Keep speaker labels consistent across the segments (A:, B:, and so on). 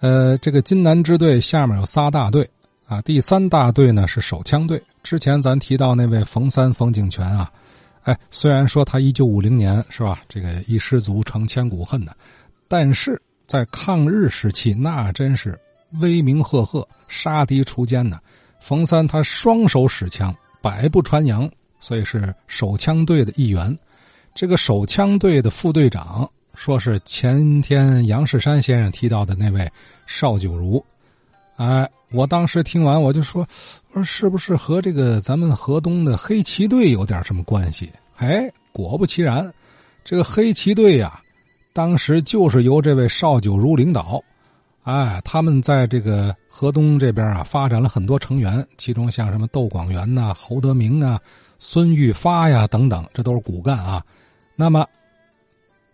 A: 呃，这个金南支队下面有仨大队啊，第三大队呢是手枪队。之前咱提到那位冯三冯景泉啊，哎，虽然说他一九五零年是吧，这个一失足成千古恨的，但是在抗日时期那真是威名赫赫，杀敌除奸呢。冯三他双手使枪，百步穿杨，所以是手枪队的一员。这个手枪队的副队长。说是前天杨世山先生提到的那位邵九如，哎，我当时听完我就说，我说是不是和这个咱们河东的黑旗队有点什么关系？哎，果不其然，这个黑旗队呀，当时就是由这位邵九如领导，哎，他们在这个河东这边啊发展了很多成员，其中像什么窦广元呐、侯德明啊、孙玉发呀等等，这都是骨干啊。那么。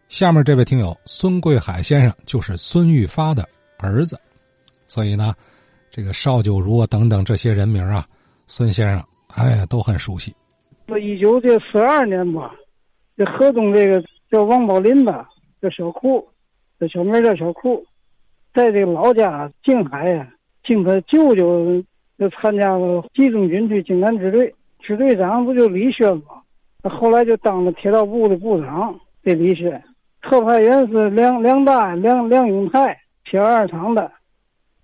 A: 下面这位听友孙贵海先生就是孙玉发的儿子，所以呢，这个邵九如啊等等这些人名啊，孙先生哎都很熟悉。
B: 那一九这四二年吧，这河东这个叫王宝林吧，叫小库，这小名叫小库，在这个老家静海呀，经他舅舅就参加了集中军区京南支队，支队长不就李轩吗？后来就当了铁道部的部长，这李轩。特派员是梁梁大梁梁永泰，铁二厂的。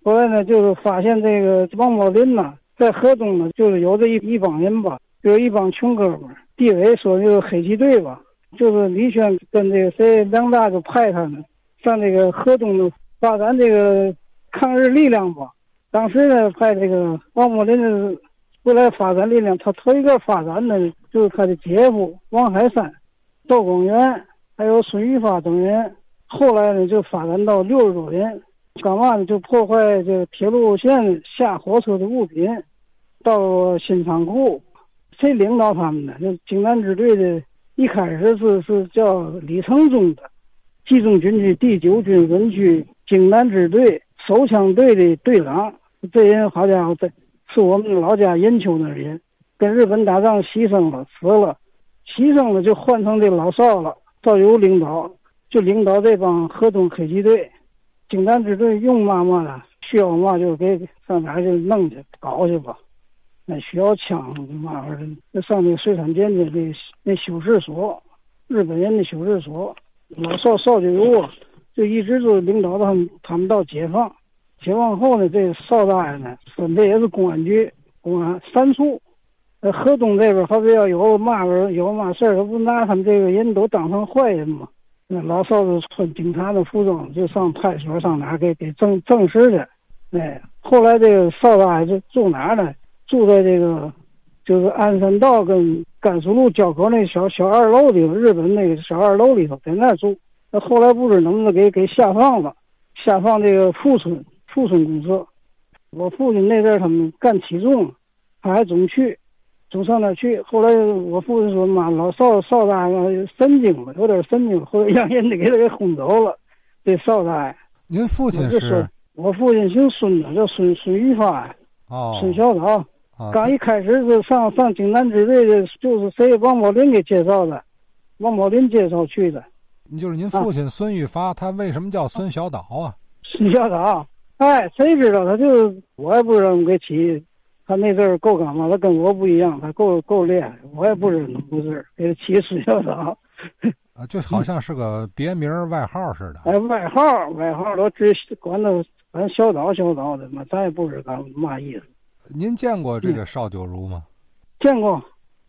B: 后来呢，就是发现这个王宝林呢，在河东呢，就是有这一一帮人吧，有一帮穷哥们儿。地委说就是黑旗队吧，就是李轩跟这个谁梁大就派他呢，上这个河东呢发展这个抗日力量吧。当时呢，派这个王宝林过来发展力量，他头一个发展的就是他的姐夫王海山、窦公元。还有孙玉发等人，后来呢就发展到六十多人，干嘛呢？就破坏这个铁路线下火车的物品，到新仓库。谁领导他们的？就京南支队的，一开始是是叫李成忠的，冀中军区第九军分区京南支队手枪队的队长。这人好家伙，在是我们老家任丘那人，跟日本打仗牺牲了，死了，牺牲了就换成这老少了。赵有领导就领导这帮河东黑旗队，京南支队用嘛嘛的，需要嘛就给上哪去弄去搞去吧。那需要枪嘛玩意儿，那上那水产舰的那那修饰所，日本人的修饰所，老少少就有，就一直就领导他们他们到解放，解放后呢，这少大爷呢分的也是公安局公安三处。呃，河东这边好比要有嘛人有嘛事儿，他不拿他们这个人都当成坏人吗？那老少子穿警察的服装，就上派出所上哪给给证证实去。哎，后来这个少大爷就住哪呢？住在这个就是鞍山道跟甘肃路交口那小小二楼里头，日本那个小二楼里头，在那住。那后来不知能不能给给下放了，下放这个富春富春公社。我父亲那阵他们干起重，他还总去。总上那去，后来我父亲说：“妈，老少少大爷神经了，有点神经，后来让人家给他给轰走了。”这少大爷，
A: 您父亲是？
B: 我父亲姓孙的，叫孙孙玉发，
A: 哦，
B: 孙小岛。刚一开始是上上济南支队的，就是谁王宝林给介绍的，王宝林介绍去的。
A: 就是您父亲孙玉发，他为什么叫孙小岛啊？
B: 孙小岛，哎，谁知道？他就是我也不知道怎么给起。他那阵儿够干嘛？他跟我不一样，他够够厉害。我也不知道怎么回事，给他起孙小岛，
A: 啊，就好像是个别名外号似的。
B: 哎，外号外号都只管他管小岛小岛的嘛，咱也不知道嘛意思。
A: 您见过这个邵九如吗？
B: 见过，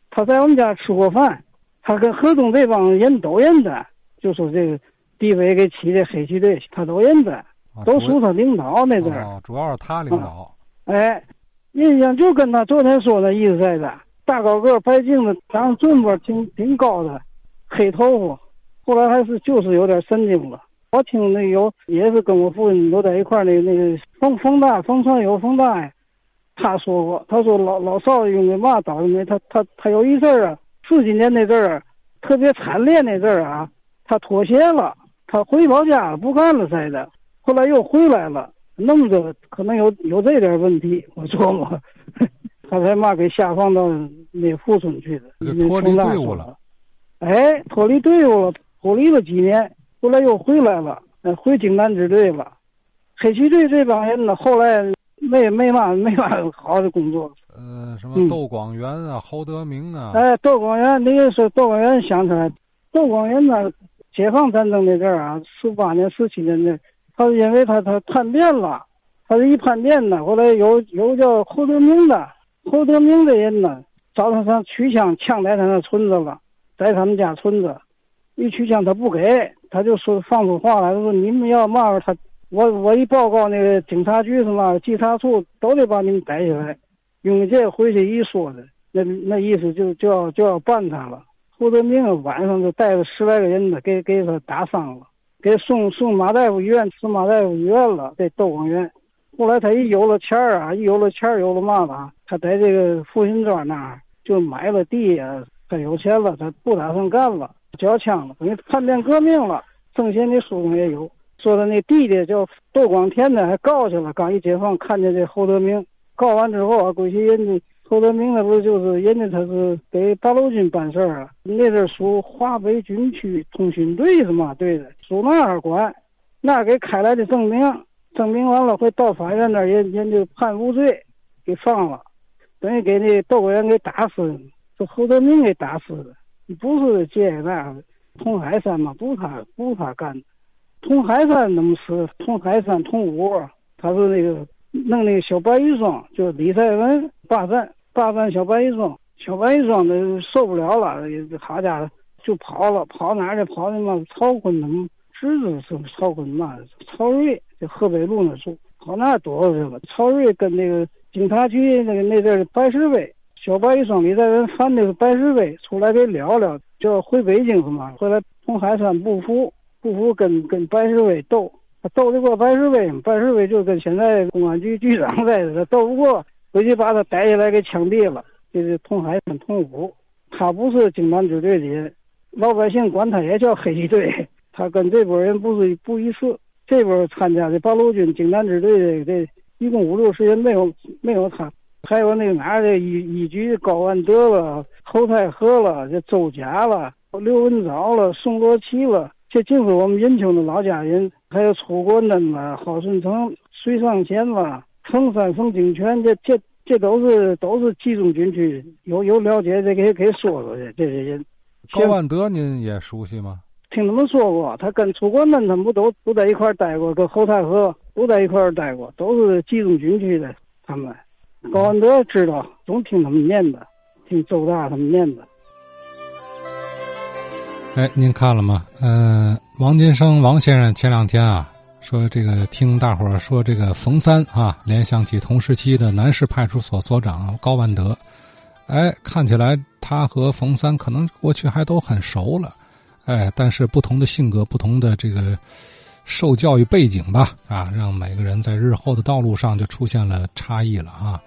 B: 他在我们家吃过饭。他跟河东这帮人都认得，就说这个地委给起的黑旗队，他都认得，都属他领导那阵儿。
A: 主要是他领导。
B: 哎。印象就跟他昨天说的意思似的，大高个白净的，长尊巴挺挺高的，黑头发，后来还是就是有点神经了。我听那有也是跟我父亲都在一块那那个冯冯大冯传友冯大爷，他说过，他说老老少因为嘛倒霉，他他他有一阵儿啊，四几年那阵儿特别惨烈那阵儿啊，他妥协了，他回老家了，不干了似的，后来又回来了。弄着可能有有这点问题，我琢磨，他才嘛给下放到那富春去的，
A: 脱离队伍了。
B: 哎，脱离队伍了，脱离了几年，后来又回来了，回井南支队了。黑旗队这帮人呢，后来没没嘛没嘛好的工作。
A: 呃，什么窦广元啊，侯德明啊。
B: 哎，窦广元，那个是窦广元想起来，窦广元呢，解放战争那阵儿啊，四八年、四七年的，他是因为他他叛变了，他是一叛变呢，后来有有个叫侯德明的，侯德明的人呢，找他上取枪，枪在他那村子了，在他们家村子，一取枪他不给，他就说放出话来，他说你们要嘛他我我一报告那个警察局什么稽查处，都得把你们逮起来。因为这回去一说的，那那意思就就要就要办他了。侯德明晚上就带着十来个人呢，给给他打伤了，给送送马大夫医院，送马大夫医院了。这窦光元，后来他一有了钱儿啊，一有了钱儿，有了嘛了，他在这个复兴庄那儿就买了地啊，他有钱了，他不打算干了，交枪了，等于叛变革命了。挣钱的书中也有说他那弟弟叫窦光田的，还告去了。刚一解放，看见这侯德明。告完之后啊，归去人家侯德明那不就是人家他是给八路军办事儿啊？那阵属华北军区通讯队是嘛？对的，属那儿管，那给开来的证明，证明完了会到法院那儿人人就判无罪，给放了，等于给那窦国元给打死了，是侯德明给打死的，不是这那童海山嘛？不是他，不是他干的，童海山怎么死？童海山童武，他是那个。弄那个小白玉霜，就李在文霸占霸占小白玉霜，小白玉霜的受不了了，好家伙就跑了，跑哪去？跑那嘛曹坤他们侄子是曹坤嘛？曹睿在河北路那住，跑那躲去了。曹睿跟那个警察局那个那阵白石威，小白玉霜李在文犯那个白石威出来给聊聊，就要回北京是嘛？后来从海山不服，不服跟跟白石威斗。他斗得过白石威吗？白石威就跟现在公安局局长似的，斗不过，回去把他逮起来给枪毙了。这是通海山通武，他不是京南支队的人，老百姓管他也叫黑旗队。他跟这波人不是不一次，这波参加的八路军京南支队的这一共五六十人，没有没有他，还有那个哪的一一局高万德了、侯太和了、这周甲了、刘文藻了、宋罗奇了。这就是我们仁丘的老家人，还有楚国嫩了、郝顺成、隋尚贤了、冯山、冯景全，这这这都是都是集中军区，有有了解的给给说说的这些人。
A: 高万德您也熟悉吗？
B: 听他们说过，他跟楚国嫩他们不都都在一块待过，跟侯太和都在一块待过，都是集中军区的。他们高万德知道，总听他们念的，听周大他们念的。
A: 哎，您看了吗？嗯，王金生王先生前两天啊，说这个听大伙儿说这个冯三啊，联想起同时期的南市派出所所长高万德，哎，看起来他和冯三可能过去还都很熟了，哎，但是不同的性格、不同的这个受教育背景吧，啊，让每个人在日后的道路上就出现了差异了啊。